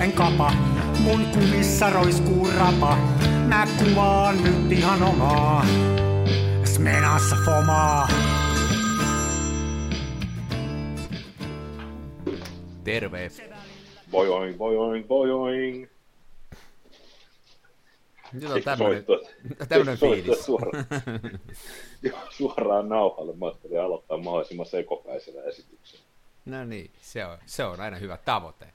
en kapa. Mun kumissa roiskuu rapa. Mä kuvaan nyt ihan omaa. Smenassa fomaa. Terve. Bojoing, bojoing, bojoing. Nyt on tämmönen, tämmönen fiilis. Suoraan, joo, suoraan nauhalle. Mä ajattelin aloittaa mahdollisimman sekopäisellä esityksellä. No niin, se on, se on aina hyvä tavoite.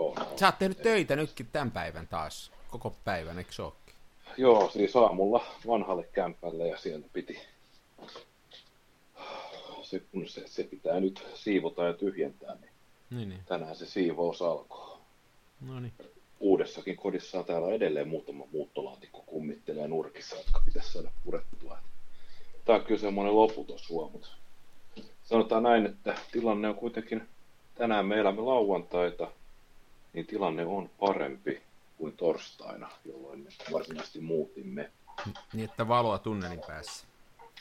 Oh, Sä oot tehnyt töitä nytkin tämän päivän taas, koko päivän, eikö se ookin? Joo, siis aamulla vanhalle kämpälle ja sieltä piti... Se, kun se, se pitää nyt siivota ja tyhjentää, niin Niin, niin. tänään se siivous alkoi. No niin. Uudessakin kodissa on täällä edelleen muutama muuttolaatikko kummittelee nurkissa, jotka pitäisi saada purettua. Tämä on kyllä semmoinen loputon suo, mutta sanotaan näin, että tilanne on kuitenkin, tänään me elämme lauantaita, niin tilanne on parempi kuin torstaina, jolloin me varsinaisesti muutimme. Niin, että valoa tunnelin päässä.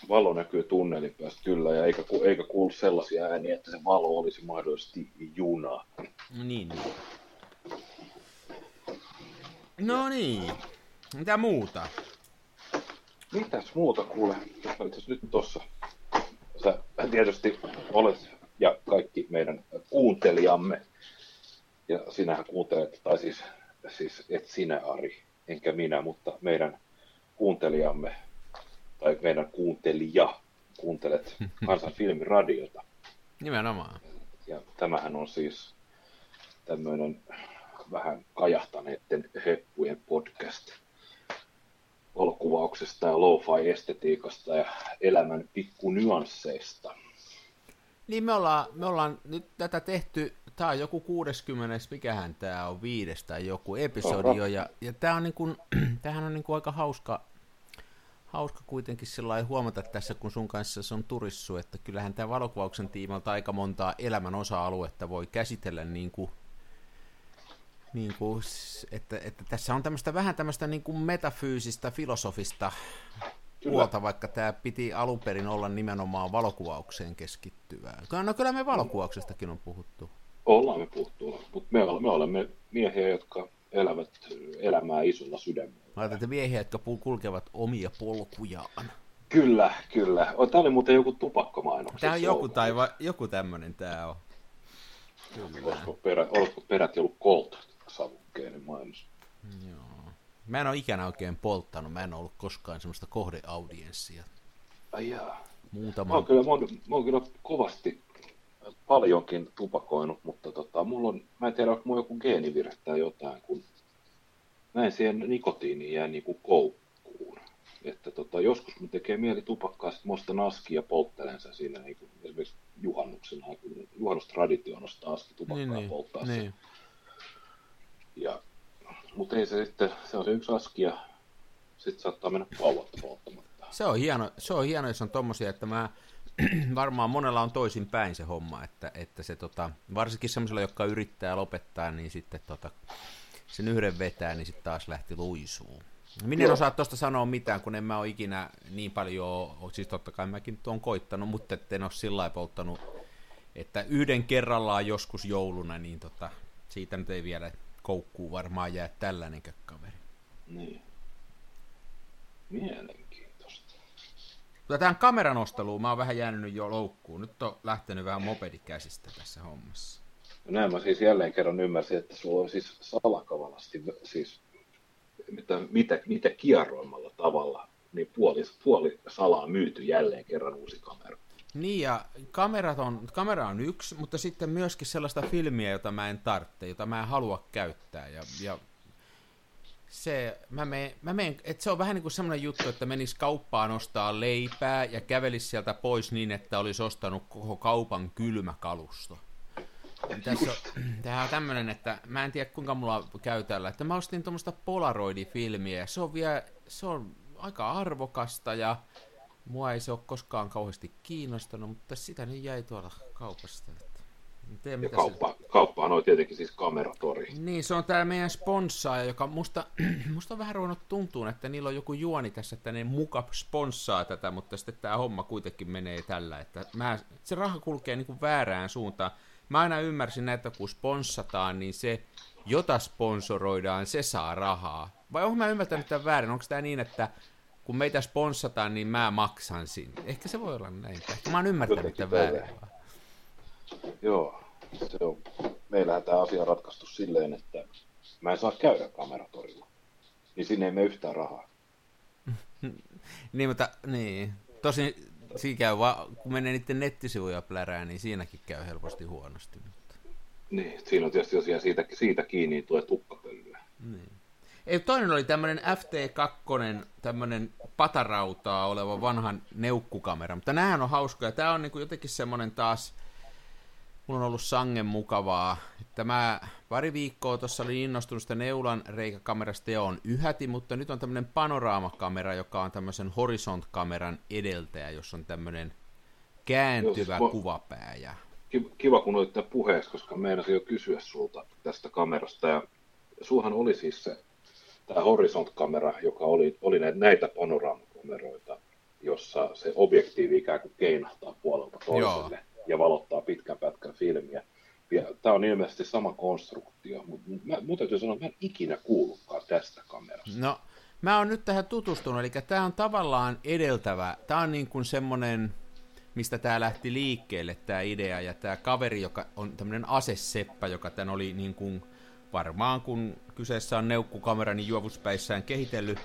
Valo näkyy tunnelin päästä kyllä, ja eikä, eikä kuulu sellaisia ääniä, että se valo olisi mahdollisesti juna. No niin, niin. No niin. Mitä muuta? Mitäs muuta kuule? Jos nyt tossa. Sä tietysti olet ja kaikki meidän kuuntelijamme. Ja sinähän kuuntelet, tai siis, siis et sinä Ari, enkä minä, mutta meidän kuuntelijamme, tai meidän kuuntelija, kuuntelet Kansan filmiradiota. Nimenomaan. Ja tämähän on siis tämmöinen vähän kajahtaneiden heppujen podcast valokuvauksesta ja lo-fi-estetiikasta ja elämän pikkunyansseista. Niin me ollaan, me ollaan nyt tätä tehty, tää on joku 60, mikähän tää on, viides tai joku episodi jo, ja, ja tää on niin kuin, tämähän on niin kuin aika hauska, hauska kuitenkin sillä huomata tässä, kun sun kanssa se on turissu, että kyllähän tämä valokuvauksen tiimalta aika montaa elämän osa-aluetta voi käsitellä niin kuin, niin kuin, että, että tässä on tämmöistä vähän tämmöistä niin kuin metafyysistä, filosofista puolta, vaikka tämä piti alun perin olla nimenomaan valokuvaukseen keskittyvää. No kyllä me valokuvauksestakin on puhuttu. Ollaan me puhuttu, mutta me olemme, me olemme miehiä, jotka elävät elämää isolla sydämellä. Mä ajattelin, että miehiä, jotka kulkevat omia polkujaan. Kyllä, kyllä. Tämä oli muuten joku tupakkomainoksessa. Tää on joku, tai va- joku tämmönen tää on. Kyllä. Olisiko, perä, olisiko peräti ollut Colt savukkeinen mainos? Joo. Mä en ole ikinä oikein polttanut, mä en ollut koskaan semmoista kohdeaudienssia. Ai jaa. Muutama... Mä oon kyllä, mä oon, mä oon kyllä kovasti paljonkin tupakoinut, mutta tota, mulla on, mä en tiedä, onko mulla joku geenivirhe tai jotain, kun mä en siihen nikotiiniin jää niinku koukkuun. Että tota, joskus mun tekee mieli tupakkaa, sit mä ostan aski ja polttelen sen siinä niinku, esimerkiksi juhannuksena, kun ostaa aski tupakkaa niin, ja niin, polttaa sen. niin. Ja, mutta ei se sitten, se on se yksi aski ja sitten saattaa mennä pauvatta polttamatta. Se on hieno, se on hieno, jos on tommosia, että mä varmaan monella on toisin päin se homma, että, että se tota, varsinkin semmoisella, jotka yrittää lopettaa, niin sitten tota, sen yhden vetää, niin sitten taas lähti luisuun. Minä en osaa tuosta sanoa mitään, kun en mä ole ikinä niin paljon, siis totta kai mäkin oon koittanut, mutta en ole sillä lailla polttanut, että yhden kerrallaan joskus jouluna, niin tota, siitä nyt ei vielä koukkuu varmaan jää tällainenkään kaveri. Niin. Mielenkiintoista. Mutta tähän kameranosteluun mä oon vähän jäänyt nyt jo loukkuun. Nyt on lähtenyt vähän mopedi käsistä tässä hommassa. Ja näin mä siis jälleen kerran ymmärsin, että sulla on siis salakavalasti, siis mitä, mitä, mitä kierroimmalla tavalla, niin puoli, puoli salaa myyty jälleen kerran uusi kamera. Niin ja kamerat on, kamera on yksi, mutta sitten myöskin sellaista filmiä, jota mä en tarvitse, jota mä en halua käyttää. Ja, ja se, mä meen, mä meen, että se on vähän niin kuin semmoinen juttu, että menis kauppaan ostaa leipää ja kävelis sieltä pois niin, että olisi ostanut koko kaupan kylmäkalusto. Tässä on, tämä on tämmöinen, että mä en tiedä kuinka mulla käy tällä, että mä ostin tuommoista Polaroid-filmiä ja se on vielä, se on aika arvokasta ja mua ei se ole koskaan kauheasti kiinnostanut, mutta sitä nyt jäi tuolla kaupasta. Että Ja mitä kauppa, kauppaan on tietenkin siis kameratori. se... Niin, se on tämä meidän sponssaaja, joka musta, musta on vähän ruvennut tuntuu, että niillä on joku juoni tässä, että ne muka sponssaa tätä, mutta sitten tämä homma kuitenkin menee tällä, että mä, se raha kulkee niin kuin väärään suuntaan. Mä aina ymmärsin näitä, kun sponssataan, niin se jota sponsoroidaan, se saa rahaa. Vai onko mä ymmärtänyt tämän väärin? Onko tämä niin, että kun meitä sponsataan, niin mä maksan sinne? Ehkä se voi olla näin. Ehkä mä oon ymmärtänyt tämän väärin. Joo, se on. Meillähän tämä asia on ratkaistu silleen, että mä en saa käydä kameratorilla. Niin sinne ei mene yhtään rahaa. niin, mutta niin. Tosin siinä käy vaan, kun menee niiden nettisivuja plärää, niin siinäkin käy helposti huonosti. Mutta... Niin, siinä on tietysti tosiaan siitä, siitä kiinni, tulee tukkapölyä. Niin. Ei, toinen oli tämmöinen FT2, tämmöinen patarautaa oleva vanhan neukkukamera, mutta näähän on hauskoja. Tämä on niin jotenkin semmoinen taas, mulla on ollut sangen mukavaa, että mä pari viikkoa tuossa olin innostunut sitä neulan reikäkamerasta ja on yhäti, mutta nyt on tämmöinen panoraamakamera, joka on tämmöisen horisont-kameran edeltäjä, jossa on tämmöinen kääntyvä Jos, kuvapää. Ja... Kiva, kun olit puheeksi, koska meinasin jo kysyä sulta tästä kamerasta. Ja suuhan oli siis se tämä Horizont-kamera, joka oli, oli näitä panoraamakameroita, jossa se objektiivi ikään kuin keinahtaa puolelta toiselle Joo. ja valottaa pitkän pätkän filmiä. Ja tämä on ilmeisesti sama konstruktio, mutta mä, mun täytyy sanoa, että mä en ikinä kuullutkaan tästä kamerasta. No, mä oon nyt tähän tutustunut, eli tämä on tavallaan edeltävä, tämä on niin kuin semmoinen, mistä tämä lähti liikkeelle, tämä idea, ja tämä kaveri, joka on tämmöinen aseseppä, joka tämän oli niin kuin varmaan kun kyseessä on neukkukamera, niin juovuspäissään kehitellyt.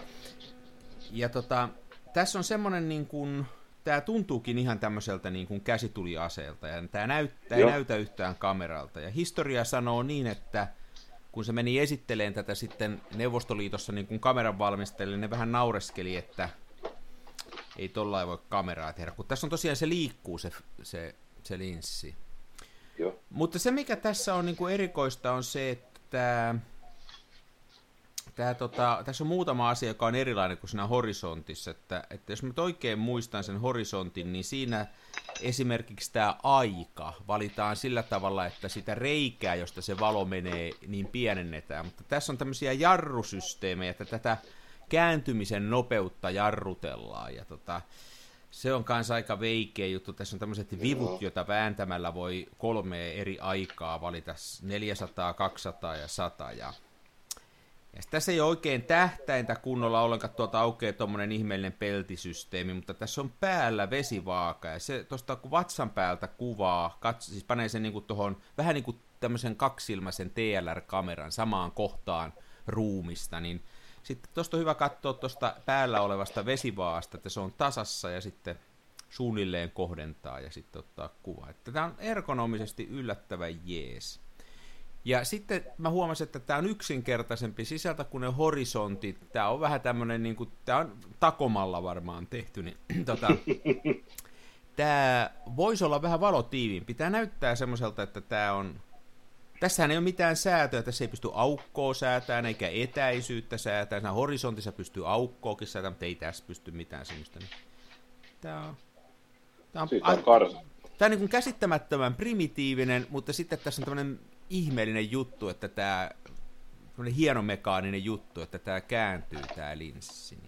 Ja tota, tässä on semmoinen niin kuin, tämä tuntuukin ihan tämmöiseltä niin kuin käsituliaseelta, ja tämä näyttää, ei näytä yhtään kameralta. Ja historia sanoo niin, että kun se meni esitteleen tätä sitten Neuvostoliitossa niin kuin kameran valmistajille, ne vähän naureskeli, että ei tolla voi kameraa tehdä, kun tässä on tosiaan se liikkuu se, se, se linssi. Joo. Mutta se, mikä tässä on niin kuin erikoista, on se, että tämä, tämä tota, tässä on muutama asia, joka on erilainen kuin siinä horisontissa. Että, että jos mä oikein muistan sen horisontin, niin siinä esimerkiksi tämä aika valitaan sillä tavalla, että sitä reikää, josta se valo menee, niin pienennetään. Mutta tässä on tämmöisiä jarrusysteemejä, että tätä kääntymisen nopeutta jarrutellaan. Ja tota, se on kanssa aika veikeä juttu. Tässä on tämmöiset vivut, joita vääntämällä voi kolme eri aikaa valita, 400, 200 ja 100. Ja, ja tässä ei ole oikein tähtäintä kunnolla ollenkaan, tuolta aukeaa tuommoinen ihmeellinen peltisysteemi, mutta tässä on päällä vesivaaka, ja se tuosta kun vatsan päältä kuvaa, katso, siis panee sen niinku tohon, vähän niin kuin tämmöisen kaksilmäisen TLR-kameran samaan kohtaan ruumista, niin sitten tuosta on hyvä katsoa tuosta päällä olevasta vesivaasta, että se on tasassa ja sitten suunnilleen kohdentaa ja sitten ottaa kuva. Että tämä on ergonomisesti yllättävän jees. Ja sitten mä huomasin, että tämä on yksinkertaisempi sisältä kuin ne horisontit. Tämä on vähän tämmöinen, niin kuin, tämä on takomalla varmaan tehty, niin tota, tämä voisi olla vähän valotiiviimpi. Tämä näyttää semmoiselta, että tämä on Tässähän ei ole mitään säätöä, tässä ei pysty aukkoa säätämään, eikä etäisyyttä säätämään. Siinä horisontissa pystyy aukkoakin säätämään, mutta ei tässä pysty mitään semmoista. Tämä on, tämä on, Siitä on karsa. Tämä on niin kuin käsittämättömän primitiivinen, mutta sitten tässä on tämmöinen ihmeellinen juttu, että tämä hienomekaaninen juttu, että tämä kääntyy tämä linssi.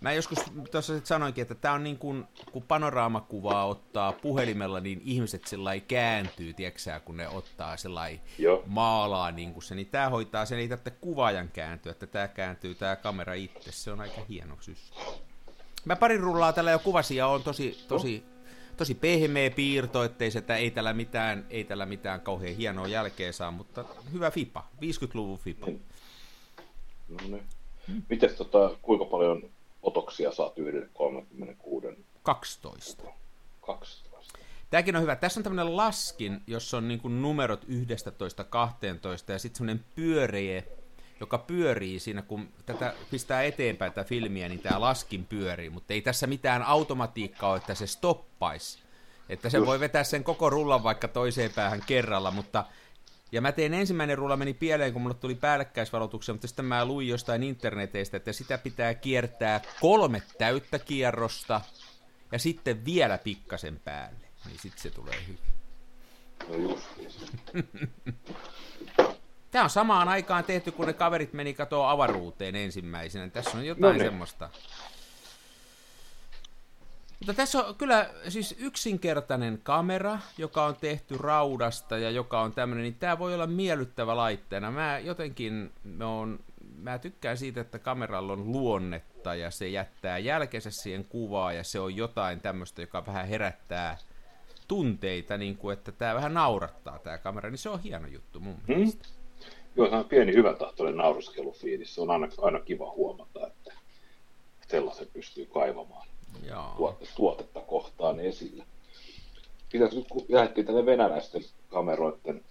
Mä joskus tuossa sanoinkin, että tämä on niin kuin, kun panoraamakuvaa ottaa puhelimella, niin ihmiset sillä kääntyy, tiedätkö kun ne ottaa sellainen maalaa niin kuin se, niin tämä hoitaa sen, ei tarvitse kuvaajan kääntyä, että tämä kääntyy tämä kamera itse, se on aika hieno systeemi. Mä parin rullaa tällä jo kuvasin ja on tosi, tosi, tosi pehmeä piirto, ettei se, että ei tällä mitään, ei tällä mitään kauhean hienoa jälkeä saa, mutta hyvä FIPA, 50-luvun FIPA. Niin. No niin. Mites tota, kuinka paljon otoksia saat yhdelle 36? 12. 12. Tämäkin on hyvä. Tässä on tämmöinen laskin, jossa on niin numerot 11, 12 ja sitten semmoinen pyöreä, joka pyörii siinä, kun tätä pistää eteenpäin tätä filmiä, niin tämä laskin pyörii, mutta ei tässä mitään automatiikkaa ole, että se stoppaisi. Että se Just. voi vetää sen koko rullan vaikka toiseen päähän kerralla, mutta ja mä tein ensimmäinen rulla meni pieleen, kun mulle tuli päällekkäisvalotuksia, mutta sitten mä luin jostain interneteistä, että sitä pitää kiertää kolme täyttä kierrosta ja sitten vielä pikkasen päälle. Niin sitten se tulee hyvin. No just. Tämä on samaan aikaan tehty, kun ne kaverit meni katoa avaruuteen ensimmäisenä. Tässä on jotain no niin. semmoista. Mutta tässä on kyllä siis yksinkertainen kamera, joka on tehty raudasta ja joka on tämmöinen, niin tämä voi olla miellyttävä laitteena. Mä jotenkin on, mä tykkään siitä, että kameralla on luonnetta ja se jättää jälkeensä siihen kuvaan ja se on jotain tämmöistä, joka vähän herättää tunteita, niin kuin, että tämä vähän naurattaa tämä kamera, niin se on hieno juttu mun hmm? mielestä. Joo, tämä on pieni hyvä tahtoinen nauriskelufiilis. Se on aina, aina kiva huomata, että sellaisen pystyy kaivamaan. Tuote, tuotetta kohtaan esille. Pitäisikö, kun lähdettiin tänne venäläisten kameroiden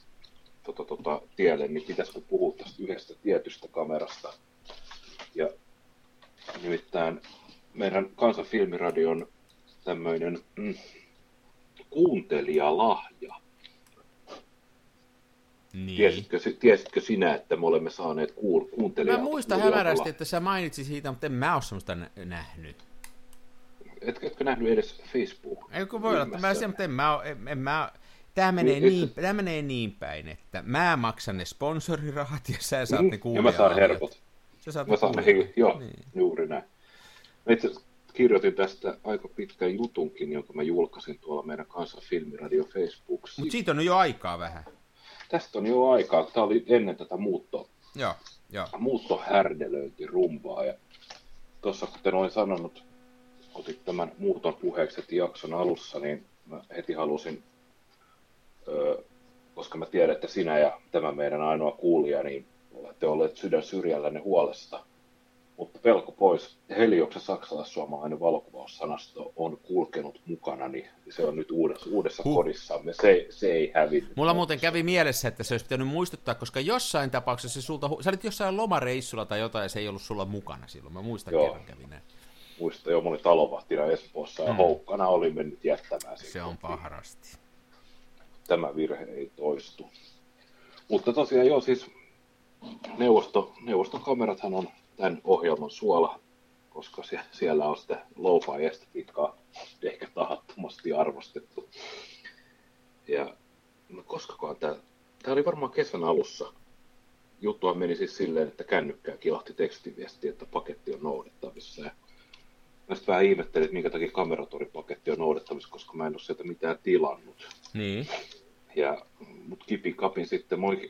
tota, tota, tielle, niin pitäisikö puhua tästä yhdestä tietystä kamerasta. Ja nimittäin meidän kansanfilmiradion tämmöinen mm, kuuntelijalahja. Niin. Tiesitkö, tiesitkö sinä, että me olemme saaneet kuul- kuuntelijaa? Mä muistan hämärästi, että sä mainitsit siitä, mutta en mä ole semmoista nähnyt. Et, etkö nähnyt edes Facebook? Ei kun voi olla, että mä sen, mutta en mä, en, en mä Tämä menee, niin, niin, tämä menee niin päin, että mä maksan ne sponsorirahat ja sä saat mm, ne kuulijat. Ja mä saan herkot. Sä saat mä saan ne, joo, niin. juuri näin. Mä itse kirjoitin tästä aika pitkän jutunkin, jonka mä julkaisin tuolla meidän kanssa Filmiradio Facebookissa. Mutta siitä on jo aikaa vähän. Tästä on jo aikaa, tämä oli ennen tätä muutto, joo, joo. muuttohärdelöintirumbaa. Ja tuossa kuten olin sanonut, tämän muuton puheeksi heti jakson alussa, niin mä heti halusin, koska mä tiedän, että sinä ja tämä meidän ainoa kuulija, niin olette olleet sydän syrjällänne huolesta – mutta pelko pois. Helioksen saksalais-suomalainen valokuvaussanasto on kulkenut mukana, niin se on nyt uudessa, uudessa huh. kodissamme. Se, se ei hävinnyt. Mulla muuten kävi mielessä, että se olisi pitänyt muistuttaa, koska jossain tapauksessa se sulta, sä olit jossain lomareissulla tai jotain, ja se ei ollut sulla mukana silloin. Mä muistan joo. kerran kävi näin. Muistan jo, mä olin talonvahtina Espoossa ja mm. houkkana oli mennyt jättämään. Se on paharasti. Tämä virhe ei toistu. Mutta tosiaan joo, siis neuvosto, neuvoston kamerathan on tämän ohjelman suola, koska siellä on sitä low estetiikkaa ehkä tahattomasti arvostettu. Ja no koskakaan tämä, tämä oli varmaan kesän alussa. Juttua meni siis silleen, että kännykkää kilahti tekstiviesti, että paketti on noudettavissa. Ja mä sitten vähän ihmettelin, että minkä takia kameratoripaketti on noudettavissa, koska mä en ole sieltä mitään tilannut. Niin. Ja mut kipi kapin sitten, mä olin,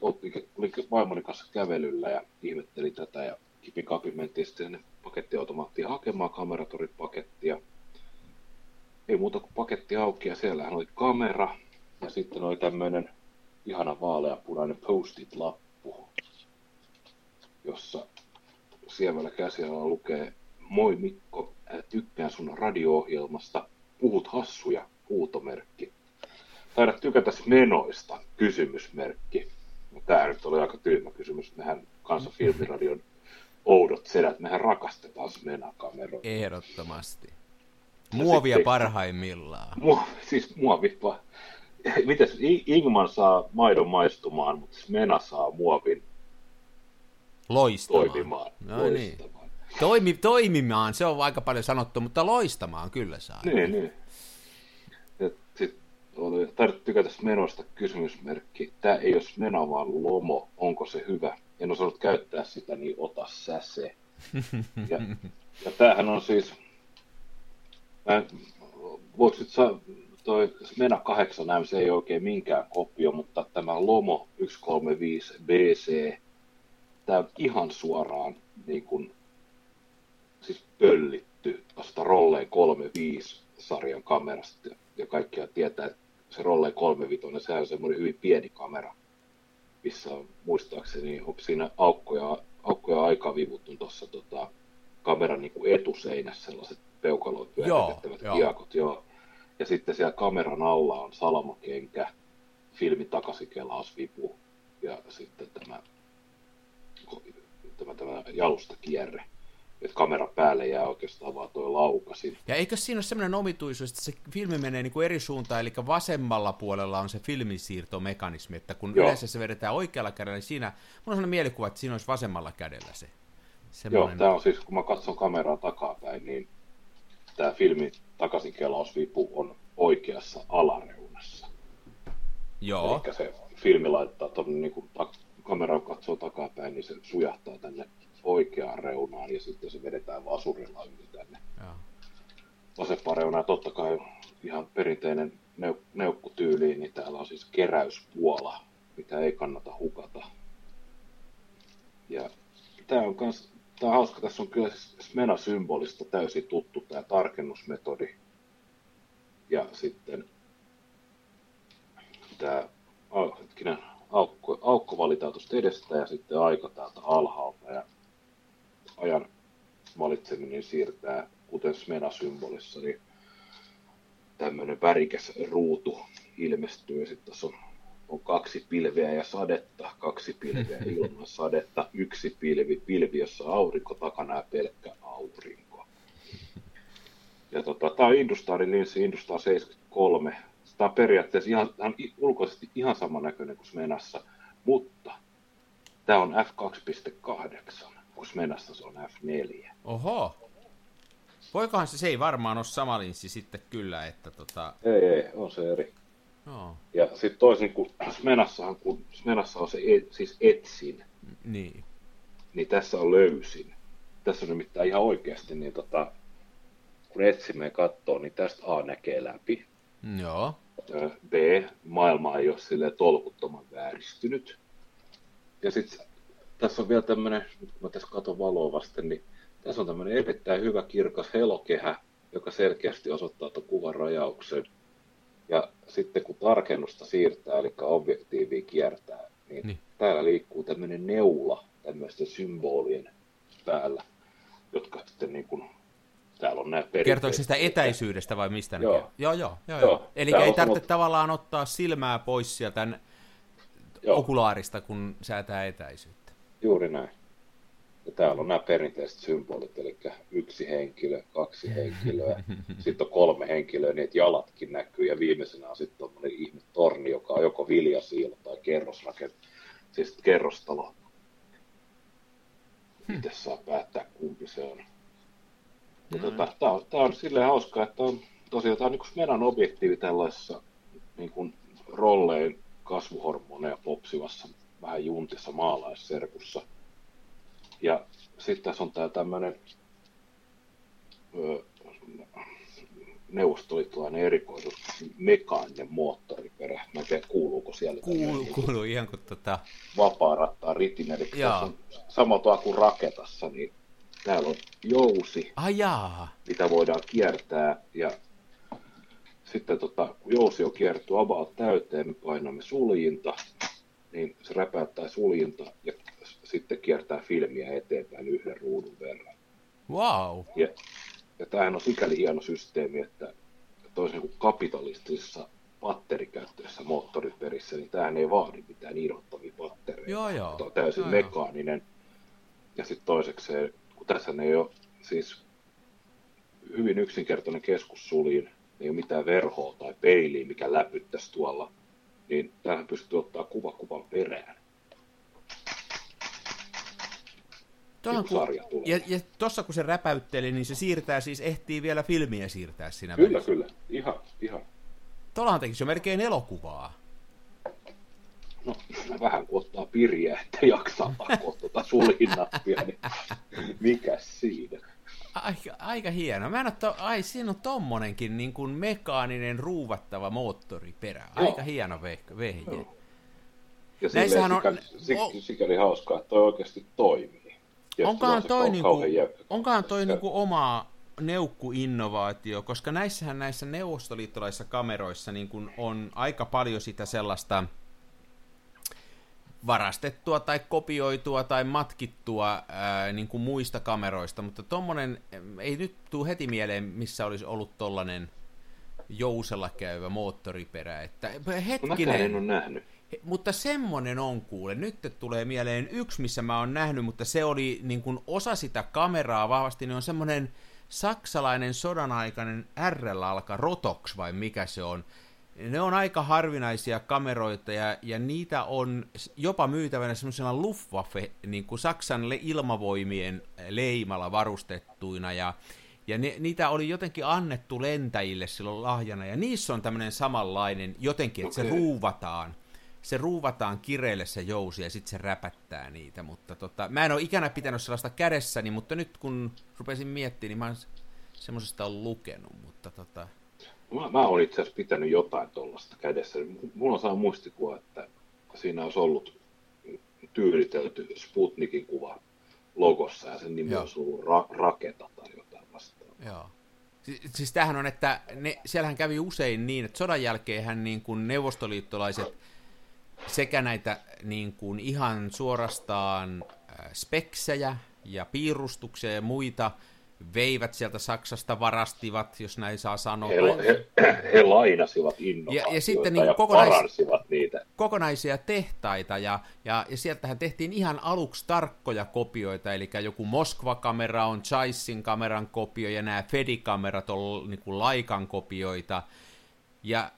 olin vaimoni kanssa kävelyllä ja ihmettelin tätä ja kipikapi mentiin sitten sinne pakettiautomaattiin hakemaan kameratoripakettia. Ei muuta kuin paketti auki ja siellähän oli kamera ja sitten oli tämmöinen ihana vaaleapunainen post-it-lappu, jossa sievällä käsialalla lukee Moi Mikko, tykkään sun radio-ohjelmasta, puhut hassuja, huutomerkki. Taidat tykätä menoista, kysymysmerkki. Tämä nyt oli aika tyhmä kysymys. Mehän kanssa filmiradion oudot sedät. Mehän rakastetaan Smena-kameroita. Ehdottomasti. Muovia sitten, parhaimmillaan. Mu, siis muovi. Mites Ingman saa maidon maistumaan, mutta Smena saa muovin loistamaan. Toimimaan. No niin. loistamaan. Niin. Toimi, toimimaan, se on aika paljon sanottu, mutta loistamaan kyllä saa. Niin, niin. Ja sit oli, tykätä menosta kysymysmerkki. Tämä ei ole meno, vaan lomo. Onko se hyvä? en osannut käyttää sitä, niin ota sä se. Ja, ja tämähän on siis, mä, voiko nyt saa, toi Mena 8 M, se ei oikein minkään kopio, mutta tämä Lomo 135 BC, tämä on ihan suoraan niin kuin, siis pöllitty tuosta Rolleen 35 sarjan kamerasta. Ja kaikkia tietää, että se Rolleen 35, sehän on semmoinen hyvin pieni kamera missä on muistaakseni onko siinä aukkoja, aukkoja aikavivut tuossa tota, kameran niin kuin etuseinässä sellaiset peukaloit pyöritettävät joo, kiekot. Joo. joo. Ja sitten siellä kameran alla on salamakenkä, filmin takasikelausvipu ja sitten tämä, tämä, tämä jalustakierre että kamera päälle jää oikeastaan vaan tuo laukasin. Ja eikö siinä ole sellainen omituisuus, että se filmi menee niin kuin eri suuntaan, eli vasemmalla puolella on se filminsiirtomekanismi, että kun Joo. yleensä se vedetään oikealla kädellä, niin siinä, mulla on sellainen mielikuva, että siinä olisi vasemmalla kädellä se. Semmoinen... Joo, tämä on siis, kun mä katson kameraa takapäin, niin tämä filmin takaisin kelausvipu on oikeassa alareunassa. Joo. Eli se filmi laittaa tuonne, niin kun ta- kamera katsoo takapäin, niin se sujahtaa tänne oikeaan reunaan ja sitten se vedetään vasurilla yli tänne. Joo. asepareuna ja totta kai ihan perinteinen neuk- neukkutyyli, niin täällä on siis keräyspuola, mitä ei kannata hukata. Ja tämä on kans, tää on hauska, tässä on kyllä Smena-symbolista täysin tuttu tämä tarkennusmetodi. Ja sitten tämä hetkinen, aukko, aukko valitaan tuosta edestä ja sitten aika täältä alhaalta. Ja ajan valitseminen siirtää, kuten Smena-symbolissa, niin tämmöinen värikäs ruutu ilmestyy. Sitten tässä on, on kaksi pilveä ja sadetta, kaksi pilveä ilman sadetta, yksi pilvi, pilvi, jossa aurinko takana ja pelkkä aurinko. Ja tota, tämä on Industarin linssi Industar 73. Tämä on periaatteessa ihan, tämä on ulkoisesti ihan näköinen kuin Smenassa, mutta tämä on f2.8, kun Smenassa se on f4. Oho. Voikohan se, se ei varmaan ole sama linssi sitten kyllä, että tota... Ei, ei, on se eri. No. Ja sitten toisin kuin Smenassahan, kun Smenassa on se et, siis etsin, Niin. niin tässä on löysin. Tässä on nimittäin ihan oikeasti, niin tota, kun etsimeen katsoo, niin tästä A näkee läpi. Joo. B, maailma ei ole sille tolkuttoman vääristynyt. Ja sitten tässä on vielä tämmöinen, nyt kun mä tässä katson valoa vasten, niin tässä on tämmöinen erittäin hyvä kirkas helokehä, joka selkeästi osoittaa tuon kuvan rajauksen. Ja sitten kun tarkennusta siirtää, eli objektiivi kiertää, niin, Niin. täällä liikkuu tämmöinen neula tämmöisten symbolien päällä, jotka sitten niin kuin, täällä on nämä perinteiset- Kertoiko sitä etäisyydestä vai mistä Joo. Joo, joo, joo, Joo. joo. Eli ei tarvitse sanottu- tavallaan ottaa silmää pois sieltä okulaarista, kun säätää etäisyyttä. Juuri näin. Ja täällä on nämä perinteiset symbolit, eli yksi henkilö, kaksi henkilöä, sitten on kolme henkilöä, niin että jalatkin näkyy, ja viimeisenä on sitten tuommoinen ihme torni, joka on joko viljasiilo tai kerrosrakent, siis kerrostalo. Itse saa päättää, kumpi se on. Ja tota, tää on, tää on silleen hauskaa, että on tosiaan tää on niin meidän objektiivi tällaisessa niin kuin rollein kasvuhormoneja popsivassa vähän juntissa maalaisserkussa. Ja sitten tässä on tämä tämmöinen neuvostoliittolainen erikoisuus, mekaaninen moottoriperä. Mä en tiedä, kuuluuko siellä Kuuluu, kuuluu ihan kuin tota... vapaa rattaa ritin, eli Joo. tässä on kuin raketassa, niin täällä on jousi, Ai jaa. mitä voidaan kiertää, ja sitten tota, kun jousi on kierretty about täyteen, me painamme suljinta, niin se räpäyttää suljinta ja sitten kiertää filmiä eteenpäin yhden ruudun verran. Wow. Ja, ja tämähän on sikäli hieno systeemi, että toisin kuin kapitalistisessa patterikäyttöisessä moottoriperissä, niin tämähän ei vaadi mitään irrottavia pattereita. Joo, joo. Tämä on täysin Joo, mekaaninen. Ja sitten toisekseen, kun tässä ei ole siis hyvin yksinkertainen keskussuljin, ei ole mitään verhoa tai peiliä, mikä läpyttäisi tuolla, niin tähän pystyy ottaa kuva kuvan perään. Tuohan kun, sarja tulee. ja, ja tossa kun se räpäytteli, niin se siirtää siis, ehtii vielä filmiä siirtää siinä Kyllä, välissä. kyllä. Ihan, ihan. Tuollahan tekisi jo melkein elokuvaa. No, vähän kun ottaa piriä, että jaksaa pakoa tuota niin mikäs siinä? Aika, aika hieno. Mä en oo to, ai, siinä on tommonenkin niin kuin mekaaninen ruuvattava moottoriperä. Aika Joo. hieno veh- vehje. Joo. Ja Näissähän silleen on- sikäli, sikäli, hauskaa, että toi oikeasti toimii. Ja se toi, niinku, onkohan toi niinku oma neukkuinnovaatio, koska näissähän näissä neuvostoliittolaisissa kameroissa niin kun on aika paljon sitä sellaista varastettua tai kopioitua tai matkittua ää, niin kuin muista kameroista, mutta tommonen, ei nyt tuu heti mieleen, missä olisi ollut tollanen jousella käyvä moottoriperä, että mäkään en hetkinen, ole nähnyt. Mutta semmonen on kuule. Nyt tulee mieleen yksi, missä mä oon nähnyt, mutta se oli niin kuin osa sitä kameraa vahvasti, niin on semmonen saksalainen sodanaikainen RL-alka Rotox vai mikä se on. Ne on aika harvinaisia kameroita ja, ja niitä on jopa myytävänä semmoisena Luftwaffe, niin kuin Saksan ilmavoimien leimalla varustettuina ja ja ne, niitä oli jotenkin annettu lentäjille silloin lahjana, ja niissä on tämmöinen samanlainen jotenkin, että se Okei. ruuvataan. Se ruuvataan kireelle se jousi, ja sitten se räpättää niitä, mutta tota, mä en ole ikänä pitänyt sellaista kädessäni, mutta nyt kun rupesin miettimään, niin mä oon semmoisesta on lukenut, mutta tota... Mä, mä oon itse asiassa pitänyt jotain tuollaista kädessä. Mulla on saa muistikuva, että siinä olisi ollut tyylitelty Sputnikin kuva logossa ja sen nimi Joo. olisi ollut Ra- Raketa tai jotain vastaavaa. Joo. Siis, siis tämähän on, että ne, siellähän kävi usein niin, että sodan jälkeen niin kuin neuvostoliittolaiset sekä näitä niin kuin ihan suorastaan speksejä ja piirustuksia ja muita veivät sieltä Saksasta, varastivat, jos näin saa sanoa. He, he, he lainasivat innovaatioita ja, ja, sitten niin ja kokonais, paransivat niitä. Kokonaisia tehtaita, ja, ja, ja sieltähän tehtiin ihan aluksi tarkkoja kopioita, eli joku Moskva-kamera on Chaissin kameran kopio, ja nämä Fedi-kamerat on niin kuin Laikan kopioita, ja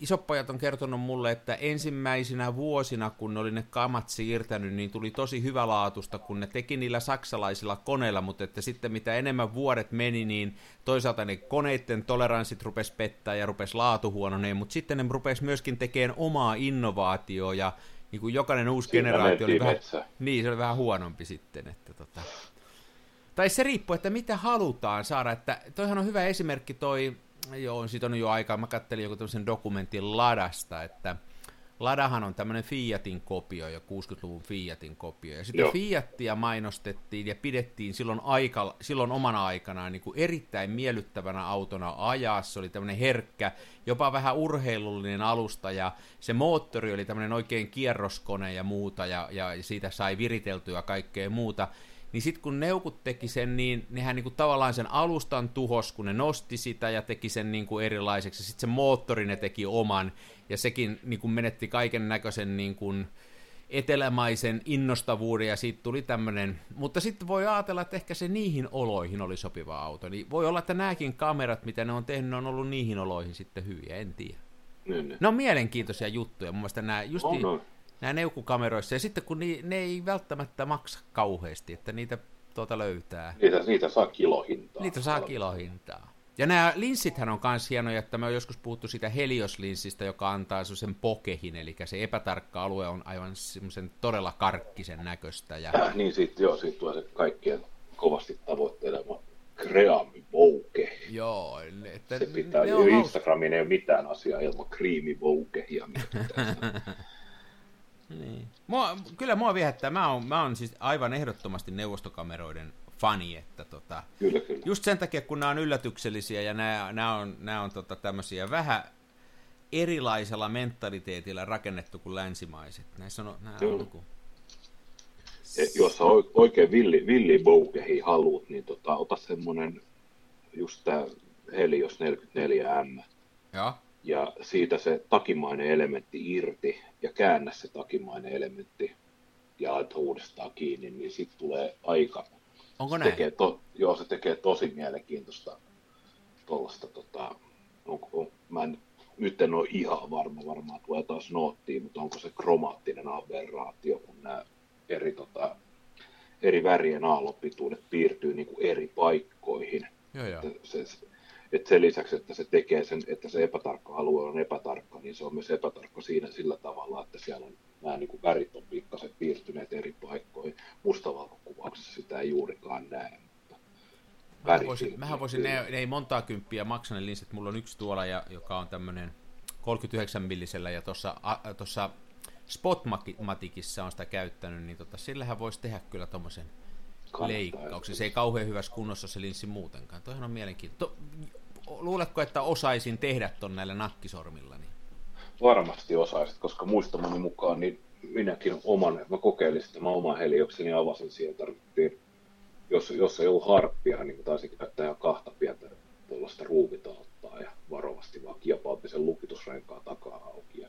isopojat on kertonut mulle, että ensimmäisinä vuosina, kun ne oli ne kamat siirtänyt, niin tuli tosi hyvälaatusta, kun ne teki niillä saksalaisilla koneilla, mutta että sitten mitä enemmän vuodet meni, niin toisaalta ne koneiden toleranssit rupes pettää ja rupes laatu huononeen, mutta sitten ne rupes myöskin tekemään omaa innovaatioa ja niin kuin jokainen uusi Siinä generaatio oli vähän, niin, se oli vähän huonompi sitten. Että tota. Tai se riippuu, että mitä halutaan saada, että toihan on hyvä esimerkki toi Joo, siitä on jo aikaa. Mä kattelin joku tämmöisen dokumentin Ladasta, että Ladahan on tämmöinen Fiatin kopio, jo 60-luvun Fiatin kopio. Ja sitten Joo. Fiatia mainostettiin ja pidettiin silloin, aika, silloin omana aikanaan niin kuin erittäin miellyttävänä autona ajaa. Se oli tämmöinen herkkä, jopa vähän urheilullinen alusta ja se moottori oli tämmöinen oikein kierroskone ja muuta ja, ja siitä sai viriteltyä kaikkea muuta. Niin sitten kun neukut teki sen, niin nehän niinku tavallaan sen alustan tuhos, kun ne nosti sitä ja teki sen niinku erilaiseksi. Sitten se moottori ne teki oman, ja sekin niinku menetti kaiken näköisen niinku etelämaisen innostavuuden, ja siitä tuli tämmöinen... Mutta sitten voi ajatella, että ehkä se niihin oloihin oli sopiva auto. Niin voi olla, että nämäkin kamerat, mitä ne on tehnyt, ne on ollut niihin oloihin sitten hyviä, en tiedä. Niin, niin. Ne on mielenkiintoisia juttuja. Mun mielestä nämä justi... Oh, no nämä neukkukameroissa, ja sitten kun ni, ne ei välttämättä maksa kauheasti, että niitä tuota löytää. Niitä, niitä saa kilohintaa. Niitä saa kilohintaa. Ja nämä linssithän on myös hienoja, että me on joskus puhuttu siitä Helios-linssistä, joka antaa sen pokehin, eli se epätarkka alue on aivan semmoisen todella karkkisen näköistä. Ja... Äh, niin, siitä, joo, siitä tulee se kaikkien kovasti tavoittelema kreami bouke. Joo, että se pitää, ne on Instagramiin ei ole mitään asiaa ilman kriimi boukehia. Niin. Mua, kyllä mua viehättää. Mä oon, mä oon siis aivan ehdottomasti neuvostokameroiden fani, että tota, kyllä, kyllä. just sen takia, kun nämä on yllätyksellisiä ja nämä, nämä on, nämä on tota, tämmöisiä vähän erilaisella mentaliteetillä rakennettu kuin länsimaiset. Näissä on, nämä on niin kuin... E, jos oikein villi, villi boukehi haluat, niin tota, ota semmonen just tää Helios 44M. Joo ja siitä se takimainen elementti irti ja käännä se takimainen elementti ja laita uudestaan kiinni, niin sitten tulee aika. Onko näin? Tekee to, joo, se tekee tosi mielenkiintoista tuollaista, tota, onko, mä en, nyt en ole ihan varma, varmaan tulee taas noottiin, mutta onko se kromaattinen aberraatio, kun nämä eri, tota, eri värien aallopituudet piirtyy niin kuin eri paikkoihin. Joo, joo. Se, että sen lisäksi, että se tekee sen, että se epätarkka alue on epätarkka, niin se on myös epätarkka siinä sillä tavalla, että siellä on nämä niin kuin värit on pikkasen piirtyneet eri paikkoihin. Mustavalkokuvauksessa sitä ei juurikaan näe. Mähän voisin, mähän voisin ne, ne, ei montaa kymppiä maksa ne linssit. Mulla on yksi tuolla, ja, joka on tämmöinen 39 millisellä, ja tuossa Spotmatikissa on sitä käyttänyt, niin tota, sillähän voisi tehdä kyllä tuommoisen leikkauksen. Se ei kauhean hyvässä kunnossa se linssi muutenkaan. Toihan on mielenkiintoista. Luuletko, että osaisin tehdä ton näillä nakkisormilla? Niin? Varmasti osaisit, koska muistamani mukaan niin minäkin oman, mä kokeilin sitten mä oman heliokseni avasin siihen, tarvittiin, jos, jos ei ollut harppia, niin taisin käyttää ihan kahta pientä tuollaista ruuvitalttaa ja varovasti vaan kiepautti sen lukitusrenkaan takaa auki.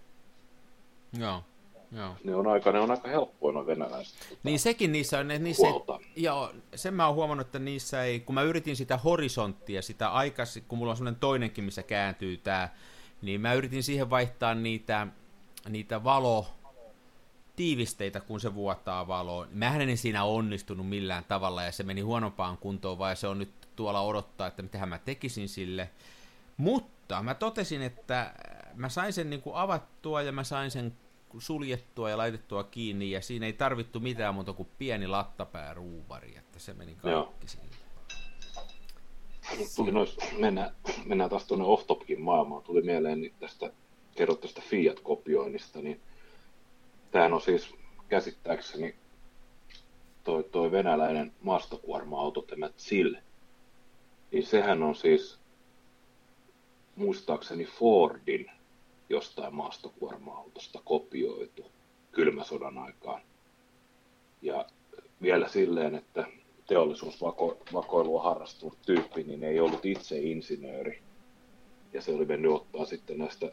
Joo. Joo. Ne on aika, ne on aika helppoja noin venäläiset. Tota, niin sekin niissä on, ne, niissä ei, joo, sen mä oon huomannut, että niissä ei, kun mä yritin sitä horisonttia, sitä aikaisin, kun mulla on sellainen toinenkin, missä kääntyy tää, niin mä yritin siihen vaihtaa niitä, niitä valo, tiivisteitä, kun se vuotaa valoa. Mähän en siinä onnistunut millään tavalla, ja se meni huonompaan kuntoon, vai se on nyt tuolla odottaa, että mitä mä tekisin sille. Mutta mä totesin, että mä sain sen niin kuin avattua, ja mä sain sen suljettua ja laitettua kiinni, ja siinä ei tarvittu mitään muuta kuin pieni lattapää ruuvari, että se meni kaikki sinne. tuli nois, mennään, mennään taas tuonne off maailmaan. Tuli mieleen niin tästä, kerrot tästä Fiat-kopioinnista, niin tämähän on siis käsittääkseni toi, toi venäläinen maastokuorma-auto, tämä ZIL, niin sehän on siis muistaakseni Fordin jostain maastokuorma-autosta kopioitu kylmäsodan aikaan. Ja vielä silleen, että teollisuusvakoilua harrastunut tyyppi, niin ei ollut itse insinööri. Ja se oli mennyt ottaa sitten näistä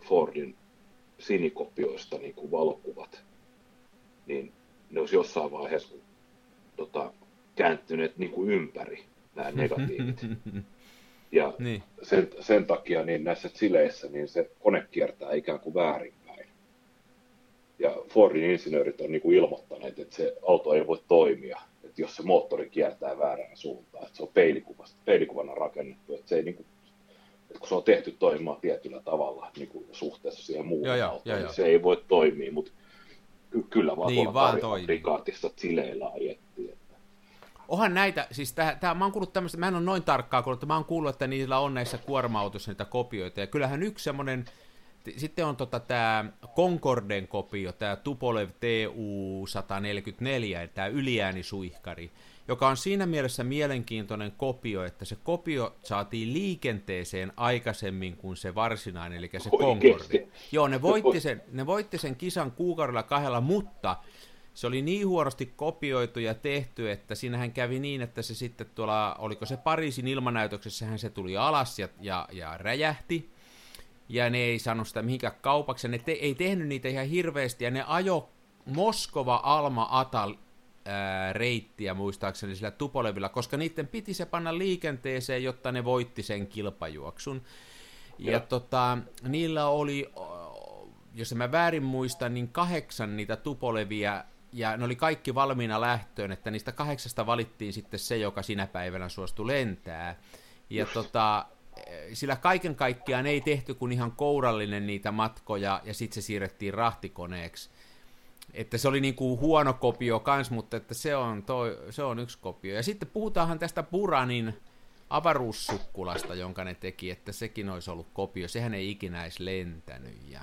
Fordin sinikopioista niin kuin valokuvat. Niin ne olisi jossain vaiheessa tota, kääntyneet niin kuin ympäri, nämä negatiivit. Ja niin. sen, sen takia niin näissä sileissä niin se kone kiertää ikään kuin väärinpäin. Ja Fordin insinöörit on niin kuin ilmoittaneet, että se auto ei voi toimia, että jos se moottori kiertää väärään suuntaan, että se on peilikuvasta, peilikuvana rakennettu, että se ei niin kuin, että kun se on tehty toimimaan tietyllä tavalla niin kuin suhteessa siihen muuhun joo, autoon, niin se ei voi toimia, mutta kyllä vaan niin, tuolla vaan prikaatissa sileillä ajettiin. Onhan näitä, siis tähän, tähän, mä oon kuullut tämmöistä, mä en ole noin tarkkaa kuullut, mutta mä oon kuullut, että niillä on näissä kuorma-autoissa niitä kopioita, ja kyllähän yksi semmoinen, sitten on tota tämä Concorden kopio, tämä Tupolev TU-144, tämä yliäänisuihkari, joka on siinä mielessä mielenkiintoinen kopio, että se kopio saatiin liikenteeseen aikaisemmin kuin se varsinainen, eli se Concorde. Joo, ne voitti, sen, ne voitti sen kisan kuukaudella kahdella, mutta se oli niin huonosti kopioitu ja tehty, että siinähän kävi niin, että se sitten tuolla, oliko se Pariisin ilmanäytöksessähän se tuli alas ja, ja, ja räjähti, ja ne ei saanut sitä mihinkään kaupaksi, ne te, ei tehnyt niitä ihan hirveästi, ja ne ajo Moskova Alma Atal ää, reittiä muistaakseni sillä Tupolevilla, koska niiden piti se panna liikenteeseen, jotta ne voitti sen kilpajuoksun. Ja, ja tota, niillä oli, jos mä väärin muistan, niin kahdeksan niitä Tupolevia, ja ne oli kaikki valmiina lähtöön, että niistä kahdeksasta valittiin sitten se, joka sinä päivänä suostui lentää. Ja tota, sillä kaiken kaikkiaan ei tehty kuin ihan kourallinen niitä matkoja, ja sitten se siirrettiin rahtikoneeksi. Että se oli niin kuin huono kopio kans, mutta että se on, toi, se on yksi kopio. Ja sitten puhutaanhan tästä Buranin avaruussukkulasta, jonka ne teki, että sekin olisi ollut kopio. Sehän ei ikinä edes lentänyt. Ja...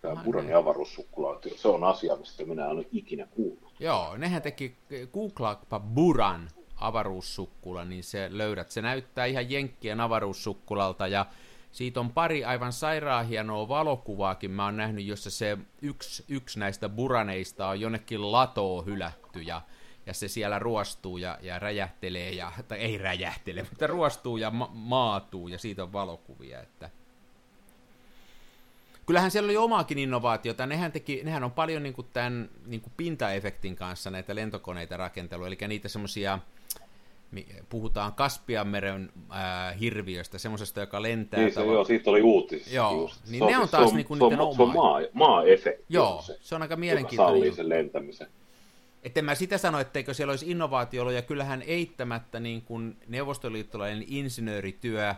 Tämä Buranin avaruussukkula, se on asia, mistä minä en ole ikinä kuullut. Joo, nehän teki, googlaapa Buran avaruussukkula, niin se löydät. Se näyttää ihan Jenkkien avaruussukkulalta ja siitä on pari aivan sairaan hienoa valokuvaakin mä oon nähnyt, jossa se yksi, yksi näistä buraneista on jonnekin latoa hylätty ja, ja se siellä ruostuu ja, ja räjähtelee, ja, tai ei räjähtele, mutta ruostuu ja ma- maatuu ja siitä on valokuvia, että Kyllähän siellä oli omaakin innovaatiota. Nehän, teki, nehän on paljon niin kuin tämän niin kuin pintaefektin kanssa näitä lentokoneita rakentelua, eli niitä semmoisia puhutaan Kaspianmeren äh, hirviöstä, semmoisesta, joka lentää. Niin, se, joo, siitä oli uutisissa Joo, just. niin se ne on taas se niinku niiden oma. Se on maa, maa-efekti. Joo, se, se on aika mielenkiintoinen. Joka sen lentämisen. Että mä sitä sano, etteikö siellä olisi innovaatiolla, ja kyllähän eittämättä niin kuin neuvostoliittolainen insinöörityö,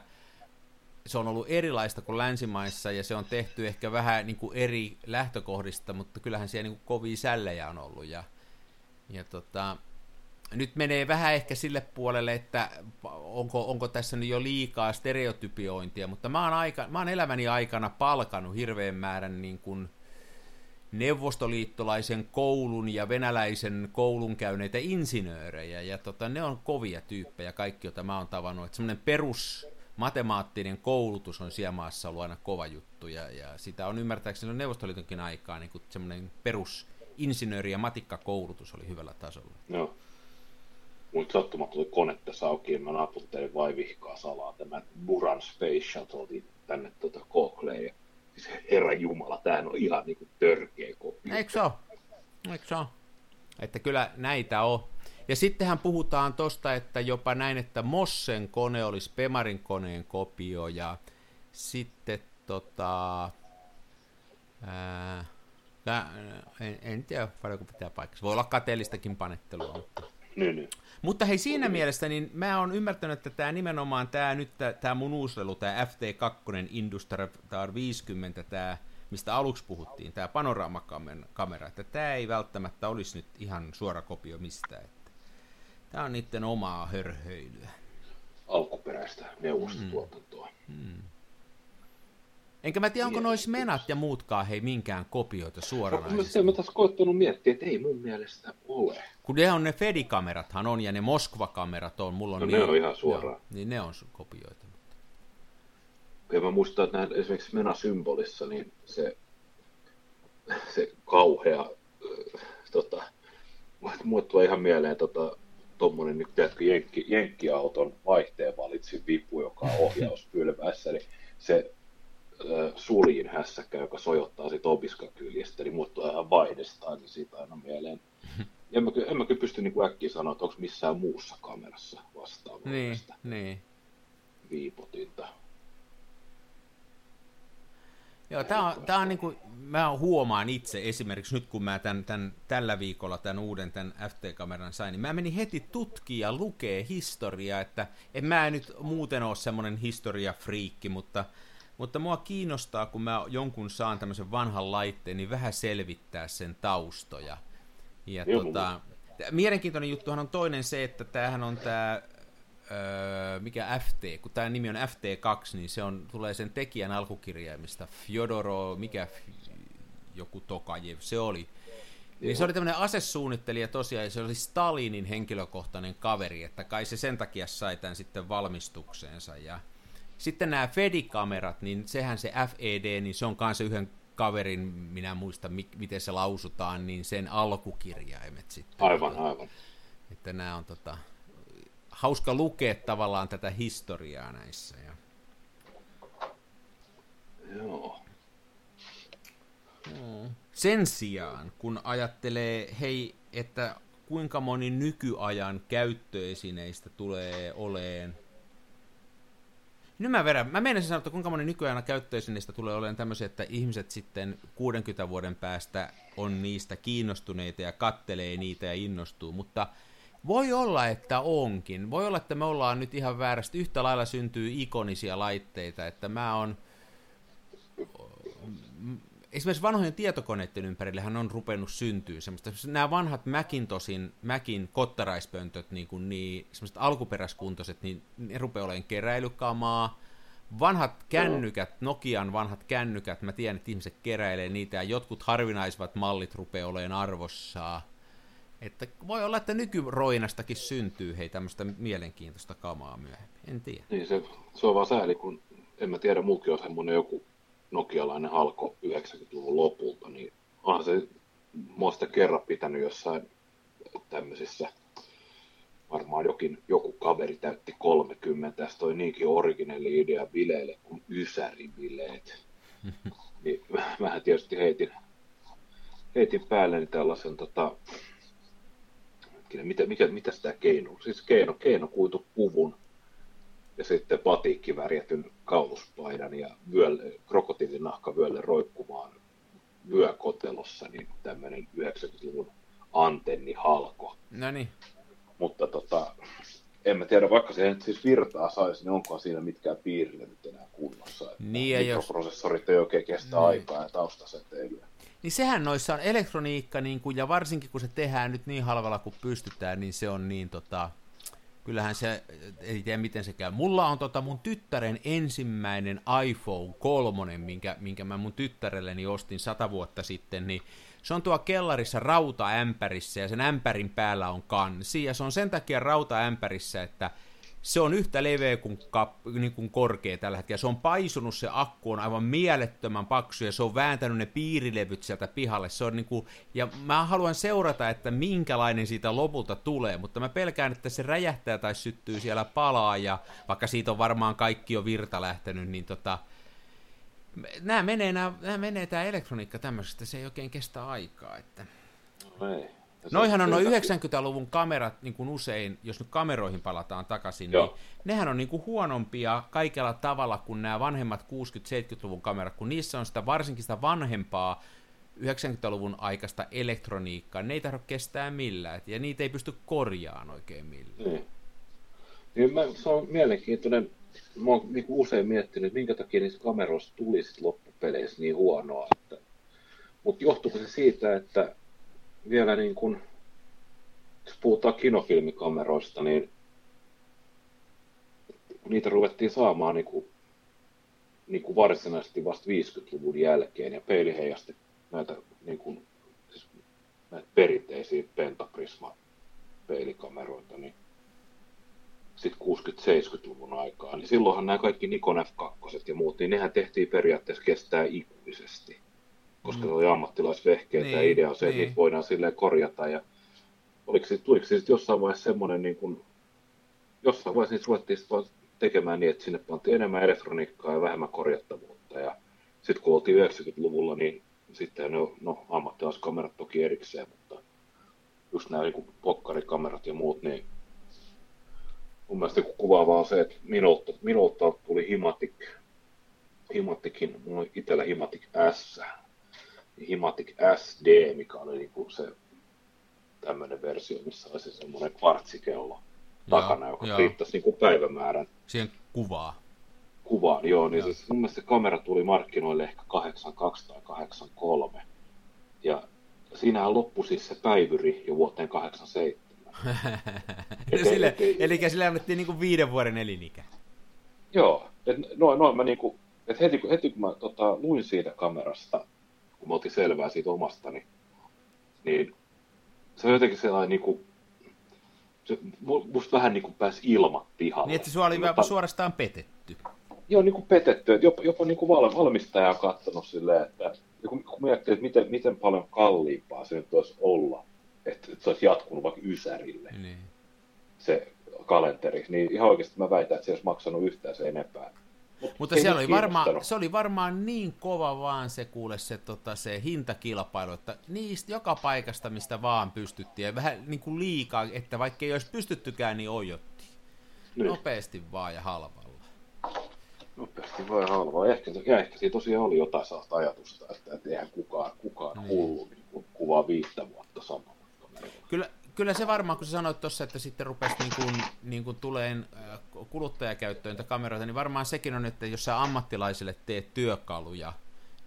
se on ollut erilaista kuin länsimaissa, ja se on tehty ehkä vähän niin kuin eri lähtökohdista, mutta kyllähän siellä niin kuin kovia sällejä on ollut, ja, ja tota, nyt menee vähän ehkä sille puolelle, että onko, onko tässä nyt jo liikaa stereotypiointia, mutta mä oon, aika, mä oon elämäni aikana palkanut hirveän määrän niin kuin neuvostoliittolaisen koulun ja venäläisen koulun käyneitä insinöörejä, ja tota, ne on kovia tyyppejä, kaikki, joita mä oon tavannut, että semmoinen perus matemaattinen koulutus on siellä maassa ollut aina kova juttu, ja, ja sitä on ymmärtääkseni Neuvostoliitonkin aikaa, niin kuin semmoinen perus insinööri- ja matikkakoulutus oli hyvällä tasolla. Joo mutta sattumat tuli kone tässä auki ja mä naputtelin vai vihkaa salaa tämä Buran Space Shuttle tänne tuota Cochleen. Ja siis herra Jumala, tämähän on ihan niinku törkeä kopio. Eikö se ole? Eikö se ole? Että kyllä näitä on. Ja sittenhän puhutaan tosta, että jopa näin, että Mossen kone olisi Pemarin koneen kopio ja sitten tota... Ää, en, en tiedä paljonko pitää paikassa. Voi olla kateellistakin panettelua, mutta... Niin, niin. Mutta hei, siinä mielessä niin mä oon ymmärtänyt, että tämä nimenomaan tämä nyt tämä mun uuslelu, tämä FT2 Industar 50, tämä mistä aluksi puhuttiin, tämä panoramakamera, että tämä ei välttämättä olisi nyt ihan suora kopio mistään. Tämä on niiden omaa hörhöilyä. alkuperäistä neuvostotuotantoa. Hmm. Enkä mä tiedä, onko nois menat ja muutkaan hei minkään kopioita suoranaisesti. Mä, mä taas koettanut miettiä, että ei mun mielestä ole. Kun ne on ne Fedi-kamerathan on ja ne Moskva-kamerat on, mulla on No niin, ne on ihan suoraan. Joo, niin ne on su- kopioita. Ja mä muistan, että näin, esimerkiksi Mena-symbolissa, niin se, se kauhea, äh, tota, tulee ihan mieleen tota, tommonen, nyt tiedätkö, jenkki, jenkkiauton vaihteen valitsin vipu, joka on ohjauspylvässä, niin se äh, suljin hässäkkä, joka sojottaa sit obiskakyljestä, niin tulee ihan vaihdestaan, niin siitä aina mieleen. En mä, en mä kyllä pysty niin äkkiä sanoa, että onko missään muussa kamerassa vastaavaa Niin, niin. viipotinta. Joo, tää on, tää on niinku, mä huomaan itse esimerkiksi nyt kun mä tän, tän, tällä viikolla tämän uuden tämän FT-kameran sain, niin mä menin heti tutkia ja lukee historiaa, että en mä nyt muuten ole semmoinen historiafriikki, mutta, mutta mua kiinnostaa, kun mä jonkun saan tämmöisen vanhan laitteen, niin vähän selvittää sen taustoja. Ja Joo, tota, mielenkiintoinen juttuhan on toinen se, että tämähän on tämä öö, mikä FT, kun tämä nimi on FT2, niin se on, tulee sen tekijän alkukirjaimista. Fyodoro, mikä F- joku Tokajev, se oli. Niin se oli tämmöinen asesuunnittelija tosiaan, ja se oli Stalinin henkilökohtainen kaveri, että kai se sen takia sai tämän sitten valmistukseensa. Ja sitten nämä Fedi-kamerat, niin sehän se FED, niin se on kanssa yhden kaverin, minä muista mi- miten se lausutaan, niin sen alkukirjaimet sitten. Aivan, aivan. Että nämä on tota, hauska lukea tavallaan tätä historiaa näissä. Ja, Joo. sen sijaan, kun ajattelee, hei, että kuinka moni nykyajan käyttöesineistä tulee oleen nyt mä verran, mä menen sanoa, että kuinka moni nykyajan käyttöesineistä tulee olemaan tämmöisiä, että ihmiset sitten 60 vuoden päästä on niistä kiinnostuneita ja kattelee niitä ja innostuu, mutta voi olla, että onkin. Voi olla, että me ollaan nyt ihan väärästi. Yhtä lailla syntyy ikonisia laitteita, että mä on... Esimerkiksi vanhojen tietokoneiden ympärillehän on rupenut syntyä semmoista, nämä vanhat Macintoshin, Macin kottaraispöntöt, niin kuin niin, semmoiset alkuperäiskuntoiset, niin ne rupeaa olemaan keräilykamaa. Vanhat kännykät, Nokian vanhat kännykät, mä tiedän, että ihmiset keräilee niitä, ja jotkut harvinaisvat mallit rupeaa olemaan arvossaan. Että voi olla, että nykyroinastakin syntyy hei tämmöistä mielenkiintoista kamaa myöhemmin. En tiedä. Niin se, se on vaan sääli, kun en mä tiedä, mulki on semmoinen joku nokialainen halko 90-luvun lopulta, niin onhan se mä oon sitä kerran pitänyt jossain tämmöisissä, varmaan jokin, joku kaveri täytti 30, ja se toi niinkin originelli idea bileille kuin ysäribileet. niin mähän tietysti heitin, heitin päälleni tällaisen tota, hetkinen, mitä, mikä, mitä sitä keino, siis keino, keinokuitupuvun ja sitten patiikki värjätyn kauluspaidan ja vyölle, krokotiilinahkavyölle roikkumaan vyökotelossa, niin tämmöinen 90-luvun antennihalko. No niin. Mutta tota, en mä tiedä, vaikka se nyt siis virtaa saisi, niin onko siinä mitkään piirilevyt enää kunnossa. Että Niin, ja jos- mikroprosessorit ei oikein kestä Niin. aikaa ja taustaseteilyä. Niin sehän noissa on elektroniikka, niin kuin, ja varsinkin kun se tehdään nyt niin halvalla kuin pystytään, niin se on niin tota, kyllähän se, ei tiedä miten se käy. Mulla on tota mun tyttären ensimmäinen iPhone 3, minkä, minkä mä mun tyttärelleni ostin sata vuotta sitten, niin se on tuo kellarissa rautaämpärissä ja sen ämpärin päällä on kansi ja se on sen takia rautaämpärissä, että se on yhtä leveä kuin, kap, niin kuin korkea tällä hetkellä. Se on paisunut, se akku on aivan mielettömän paksu ja se on vääntänyt ne piirilevyt sieltä pihalle. Se on niin kuin, ja mä haluan seurata, että minkälainen siitä lopulta tulee, mutta mä pelkään, että se räjähtää tai syttyy siellä palaa ja vaikka siitä on varmaan kaikki jo virta lähtenyt, niin tota, nämä menee, nämä, nämä menee tämä elektroniikka tämmöisestä, se ei oikein kestä aikaa. Että. No ei. Noihan on noin takia- 90-luvun kamerat niin kuin usein, jos nyt kameroihin palataan takaisin, Joo. niin nehän on niin kuin huonompia kaikella tavalla kuin nämä vanhemmat 60-70-luvun kamerat, kun niissä on sitä varsinkin sitä vanhempaa 90-luvun aikaista elektroniikkaa. Ne ei tarvitse kestää millään, ja niitä ei pysty korjaamaan oikein millään. Niin. niin mä, se on mielenkiintoinen. Mä oon niin usein miettinyt, että minkä takia niistä kameroista tuli sit loppupeleissä niin huonoa. Että... Mutta johtuuko se siitä, että vielä niin kun, jos puhutaan kinofilmikameroista, niin niitä ruvettiin saamaan niin kuin, niin kuin varsinaisesti vasta 50-luvun jälkeen, ja peiliheijasti näitä, niin kuin, siis näitä perinteisiä pentaprisma peilikameroita, niin sitten 60-70-luvun aikaa, niin silloinhan nämä kaikki Nikon F2 ja muut, niin nehän tehtiin periaatteessa kestää ikuisesti, koska mm. se oli ammattilaisvehkeet niin, ja idea on se, niin. että niitä voidaan silleen korjata ja oliko se, tuliko sitten jossain vaiheessa semmoinen, niin kuin, jossain vaiheessa niitä ruvettiin vaan tekemään niin, että sinne pantiin enemmän elektroniikkaa ja vähemmän korjattavuutta ja sitten kun oltiin 90-luvulla, niin sitten no, no ammattilaiskamerat toki erikseen, mutta just nämä niin pokkarikamerat ja muut, niin mun mielestä kuvaavaa on se, että minulta, minulta tuli Himatic, Himatikin, mulla oli itsellä Himatic S, Himatic SD, mikä oli niin kuin se tämmöinen versio, missä olisi semmoinen kvartsikello takana, joka joo. riittäisi niin kuin päivämäärän. Siihen kuvaa. Kuvaan, joo. Niin joo. Siis mun mielestä se kamera tuli markkinoille ehkä 82 tai 83. Ja siinähän loppui siis se päivyri jo vuoteen 87 sille, eli sille annettiin niinku viiden vuoden elinikä. Joo, että noin, noin mä niinku, et heti, heti kun mä tota, luin siitä kamerasta, kun mä otin selvää siitä omastani, niin se on jotenkin sellainen niinku, se musta vähän niinku pääsi ilmat pihalle. Niin, että se oli Mutta, suorastaan petetty. Joo, niinku petetty, että jopa, jopa niinku valmistaja on katsonut silleen, että kun, kun miettii, että miten, miten paljon kalliimpaa se nyt olisi olla, että, että se olisi jatkunut vaikka Ysärille niin. se kalenteri, niin ihan oikeasti mä väitän, että se olisi maksanut yhtään se enempää. Mut Mutta se oli, varmaan, se oli varmaan niin kova vaan se kuule se, tota, se hintakilpailu, että niistä joka paikasta, mistä vaan pystyttiin, ja vähän niin kuin liikaa, että vaikka ei olisi pystyttykään, niin ojottiin. Niin. Nopeasti vaan ja halvalla. Nopeasti vaan ja halvalla. Ehkä, ehkä siinä tosiaan oli jotain sellaista ajatusta, että, että eihän kukaan, kukaan niin. hullu niin kuvaa viittä vuotta samalla. Kyllä, kyllä se varmaan, kun sä sanoit tuossa, että sitten rupesi niin kuin, niin kuin tuleen kuluttajakäyttöön kameroita, niin varmaan sekin on, että jos sä ammattilaisille teet työkaluja,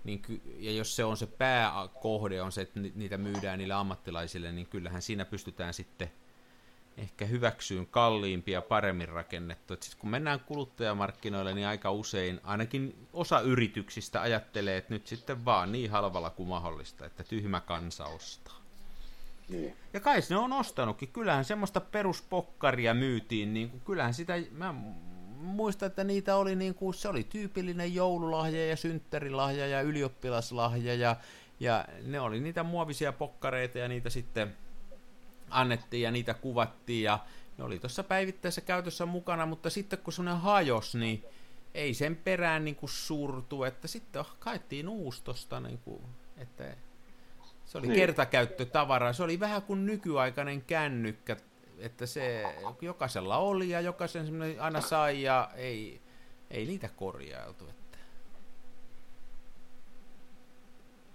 niin ky- ja jos se on se pääkohde, on se, että niitä myydään niille ammattilaisille, niin kyllähän siinä pystytään sitten ehkä hyväksyyn kalliimpia, paremmin rakennettu. Et sit kun mennään kuluttajamarkkinoille, niin aika usein ainakin osa yrityksistä ajattelee, että nyt sitten vaan niin halvalla kuin mahdollista, että tyhmä kansa ostaa. Niin. Ja kai ne on ostanutkin. Kyllähän semmoista peruspokkaria myytiin. Niin kuin, kyllähän sitä, mä muistan, että niitä oli niin kuin, se oli tyypillinen joululahja ja synttärilahja ja ylioppilaslahja ja, ja ne oli niitä muovisia pokkareita ja niitä sitten annettiin ja niitä kuvattiin ja ne oli tuossa päivittäisessä käytössä mukana, mutta sitten kun semmoinen hajos, niin ei sen perään niin kuin surtu, että sitten kaettiin uustosta, niin kuin, että se oli niin. kertakäyttötavara. Se oli vähän kuin nykyaikainen kännykkä, että se jokaisella oli ja jokaisen semmoinen aina sai ja ei, ei niitä korjailtu. Että.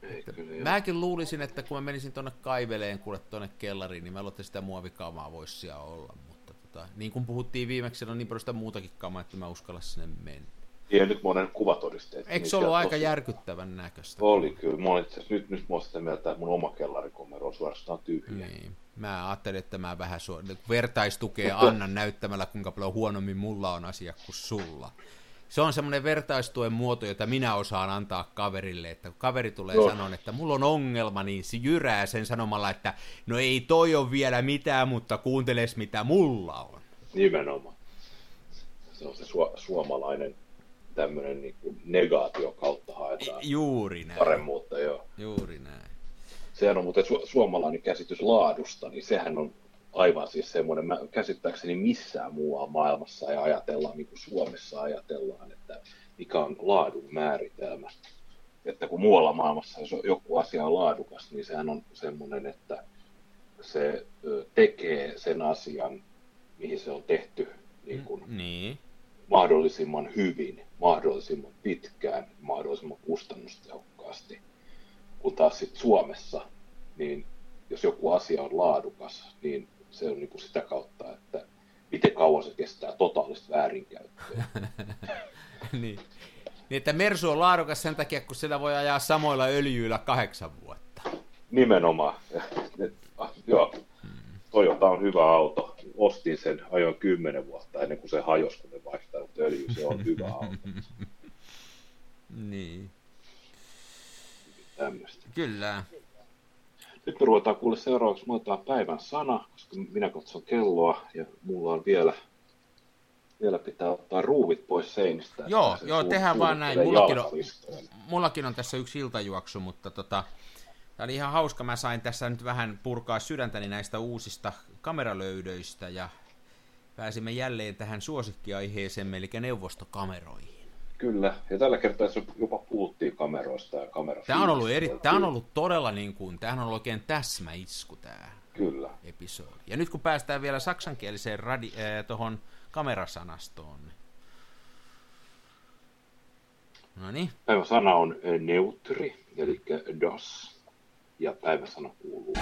Ei, että mäkin luulisin, että kun mä menisin tuonne kaiveleen kuule tuonne kellariin, niin mä luulen, että sitä muovikaamaa voisi siellä olla. Mutta tota, niin kuin puhuttiin viimeksi, on niin paljon sitä muutakin kamaa, että mä uskalla sinne mennä. Ja nyt monen kuvatodisteet. Eikö se ollut aika tosi... järkyttävän näköistä? Oli kyllä. Mä olin nyt, nyt mä sitä mieltä, että mun oma kellarikomero on suorastaan tyhjä. Niin. Mä ajattelin, että mä vähän su- vertaistukea Mutta... annan näyttämällä, kuinka paljon huonommin mulla on asia kuin sulla. Se on semmoinen vertaistuen muoto, jota minä osaan antaa kaverille, että kun kaveri tulee no. sanoa, että mulla on ongelma, niin se jyrää sen sanomalla, että no ei toi ole vielä mitään, mutta kuunteles mitä mulla on. Nimenomaan. Se on se su- suomalainen tämmöinen niin kuin negaatio kautta haetaan Juuri näin. paremmuutta. Joo. Juuri näin. Sehän on muuten su- suomalainen käsitys laadusta, niin sehän on aivan siis semmoinen, mä käsittääkseni missään muualla maailmassa ei ajatella niin kuin Suomessa ajatellaan, että mikä on laadun määritelmä. Että kun muualla maailmassa, jos joku asia on laadukas, niin sehän on semmoinen, että se tekee sen asian, mihin se on tehty niin kuin, niin mahdollisimman hyvin, mahdollisimman pitkään, mahdollisimman kustannustehokkaasti. Kun taas sitten Suomessa, niin jos joku asia on laadukas, niin se on niin kuin sitä kautta, että miten kauan se kestää totaalista väärinkäyttöä. niin. niin, että Mersu on laadukas sen takia, kun sitä voi ajaa samoilla öljyillä kahdeksan vuotta. Nimenomaan. Ah, joo, Toyota on hyvä auto. Ostin sen, ajoin kymmenen vuotta ennen kuin se hajosi, kun ne vaihtanut öljy, se on hyvä auto. Niin. Tämmöistä. Kyllä. Nyt me ruvetaan kuule seuraavaksi, me otetaan päivän sana, koska minä katson kelloa ja mulla on vielä, vielä pitää ottaa ruuvit pois seinistä. Joo, joo, tehdään vaan näin. Mullakin on, mullakin on tässä yksi iltajuoksu, mutta tota, tämä oli ihan hauska. Mä sain tässä nyt vähän purkaa sydäntäni näistä uusista kameralöydöistä ja pääsimme jälleen tähän suosikkiaiheeseemme, eli neuvostokameroihin. Kyllä, ja tällä kertaa se jopa puhuttiin kameroista ja kamera. Tämä on ollut, eri, tämä on ollut todella niin kuin, tämähän on ollut oikein täsmäisku tämä Kyllä. episodi. Ja nyt kun päästään vielä saksankieliseen radi, äh, tuohon kamerasanastoon, niin... No niin, Päivän sana on neutri, eli das. Ja päivän sana kuuluu.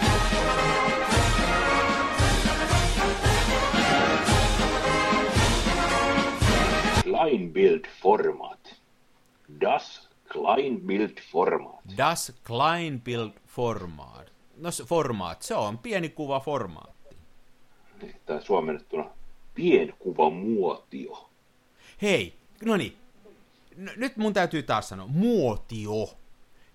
Kleinbildformat. Das Kleinbildformat. Das Kleinbildformat. No se formaat, se on pieni kuva formaatti. Tämä suomennettuna pienkuvamuotio. Hei, no niin, N- nyt mun täytyy taas sanoa, muotio.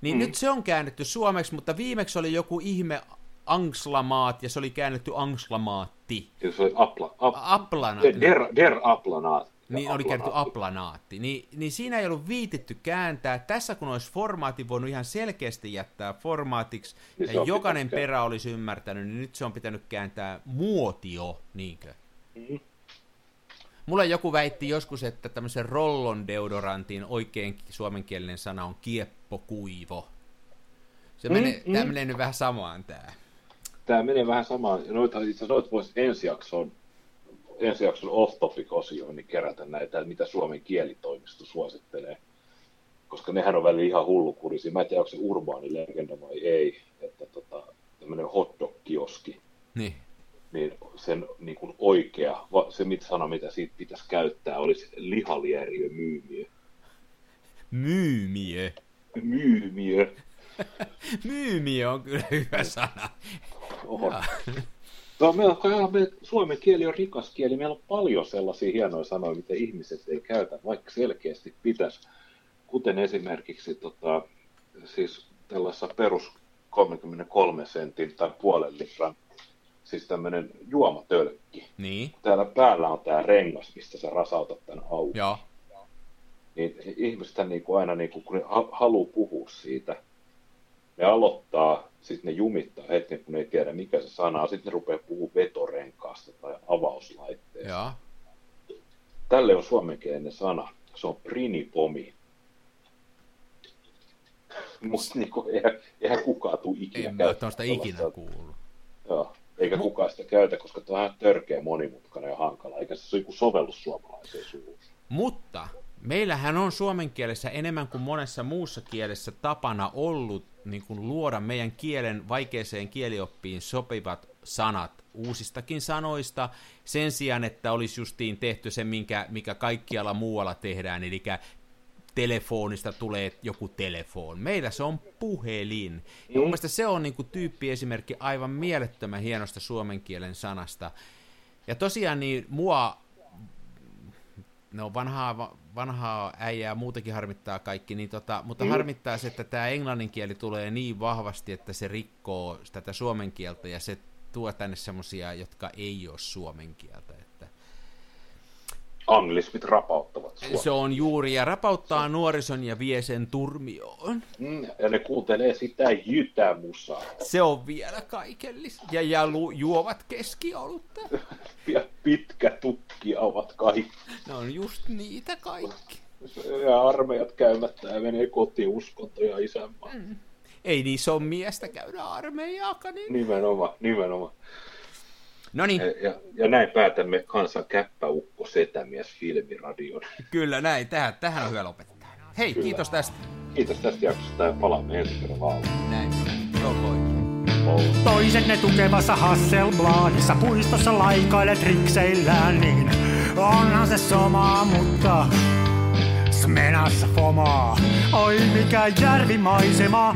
Niin mm. nyt se on käännetty suomeksi, mutta viimeksi oli joku ihme angslamaat, ja se oli käännetty angslamaatti. Ja se oli apla, ap, Aplana, der, der aplanat. niin oli käännetty aplanaatti. Niin, niin siinä ei ollut viititty kääntää. Tässä kun olisi formaatin voinut ihan selkeästi jättää formaatiksi, Niin ja jokainen perä olisi ymmärtänyt, niin nyt se on pitänyt kääntää muotio, niinkö? Mhm. Mulla joku väitti joskus, että tämmöisen rollon deodorantin oikein suomenkielinen sana on kieppokuivo. Se Mm, menee, mm. tämä menee nyt vähän samaan tää. Tämä menee vähän samaan. Noita, itse asiassa noita voisi ensi jakson, ensi jakson off-topic-osioon niin kerätä näitä, mitä Suomen kielitoimisto suosittelee. Koska nehän on välillä ihan hullukurisia. Mä en tiedä, onko se urbaani legenda vai ei. Että tota, tämmöinen hotdog-kioski, Niin. Niin sen niin kuin oikea, se mit sana, mitä siitä pitäisi käyttää, olisi lihalieriö myymiö. Myymiö. Myymiö. Myymiö on kyllä hyvä sana. On. No, on, me, suomen kieli on rikas kieli. Meillä on paljon sellaisia hienoja sanoja, mitä ihmiset ei käytä, vaikka selkeästi pitäisi. Kuten esimerkiksi tota, siis tällaisessa perus 33 sentin tai puolen litran, siis tämmöinen juomatölkki. Niin, Täällä päällä on tämä rengas, mistä sä rasautat tämän auki. joo. Niin ihmiset niin kuin aina, niin kuin, kun ne ha- haluaa puhua siitä, ne aloittaa, sitten ne jumittaa hetken, kun ne ei tiedä mikä se sana on, sitten ne rupeaa puhumaan vetorenkaasta tai avauslaitteesta. Joo. Tälle on suomenkielinen sana, se on prinipomi. Musta niin kuin, eihän, eihän kukaan tule ikinä En mä ole ikinä kuullut. Joo, eikä kukaan sitä käytä, koska tämä on törkeä monimutkainen ja hankala, eikä se ole sovellus suomalaiseen suuhun. Mutta meillähän on suomen kielessä enemmän kuin monessa muussa kielessä tapana ollut niin kuin luoda meidän kielen vaikeeseen kielioppiin sopivat sanat uusistakin sanoista sen sijaan, että olisi justiin tehty se, minkä, mikä kaikkialla muualla tehdään, eli telefonista tulee joku telefon. Meillä se on puhelin. Ja mun mielestä se on niin kuin tyyppiesimerkki aivan mielettömän hienosta suomen kielen sanasta. Ja tosiaan niin mua no vanhaa, vanhaa äijää muutenkin harmittaa kaikki, niin tota, mutta mm. harmittaa se, että tämä englannin kieli tulee niin vahvasti, että se rikkoo tätä suomen kieltä ja se tuo tänne semmosia, jotka ei ole suomen kieltä. Että Anglismit rapauttavat Suomea. se on juuri ja rapauttaa nuorison ja vie sen turmioon. Mm, ja ne kuuntelee sitä jytämusaa. Se on vielä kaikellista. Ja, ja lu, juovat keskiolutta. Ja pitkä tukki ovat kaikki. Ne on just niitä kaikki. Ja armeijat käymättä ja menee kotiin uskonto ja isänmaa. Mm. Ei niissä ole miestä käydä armeijaakaan. Niin... Nimenomaan, nimenomaan. No niin, Ja, ja, näin päätämme kansan käppäukko setämies filmiradion. kyllä näin. Tähän, tähän on hyvä lopettaa. Hei, Kyllä. kiitos tästä. Kiitos tästä jaksosta ja palaamme ensi kerralla. Näin. Joo, moi. Toisenne tukevassa Hasselbladissa puistossa laikailet rikseillään, niin onhan se sama, mutta Smenassa fomaa. Oi mikä järvimaisema,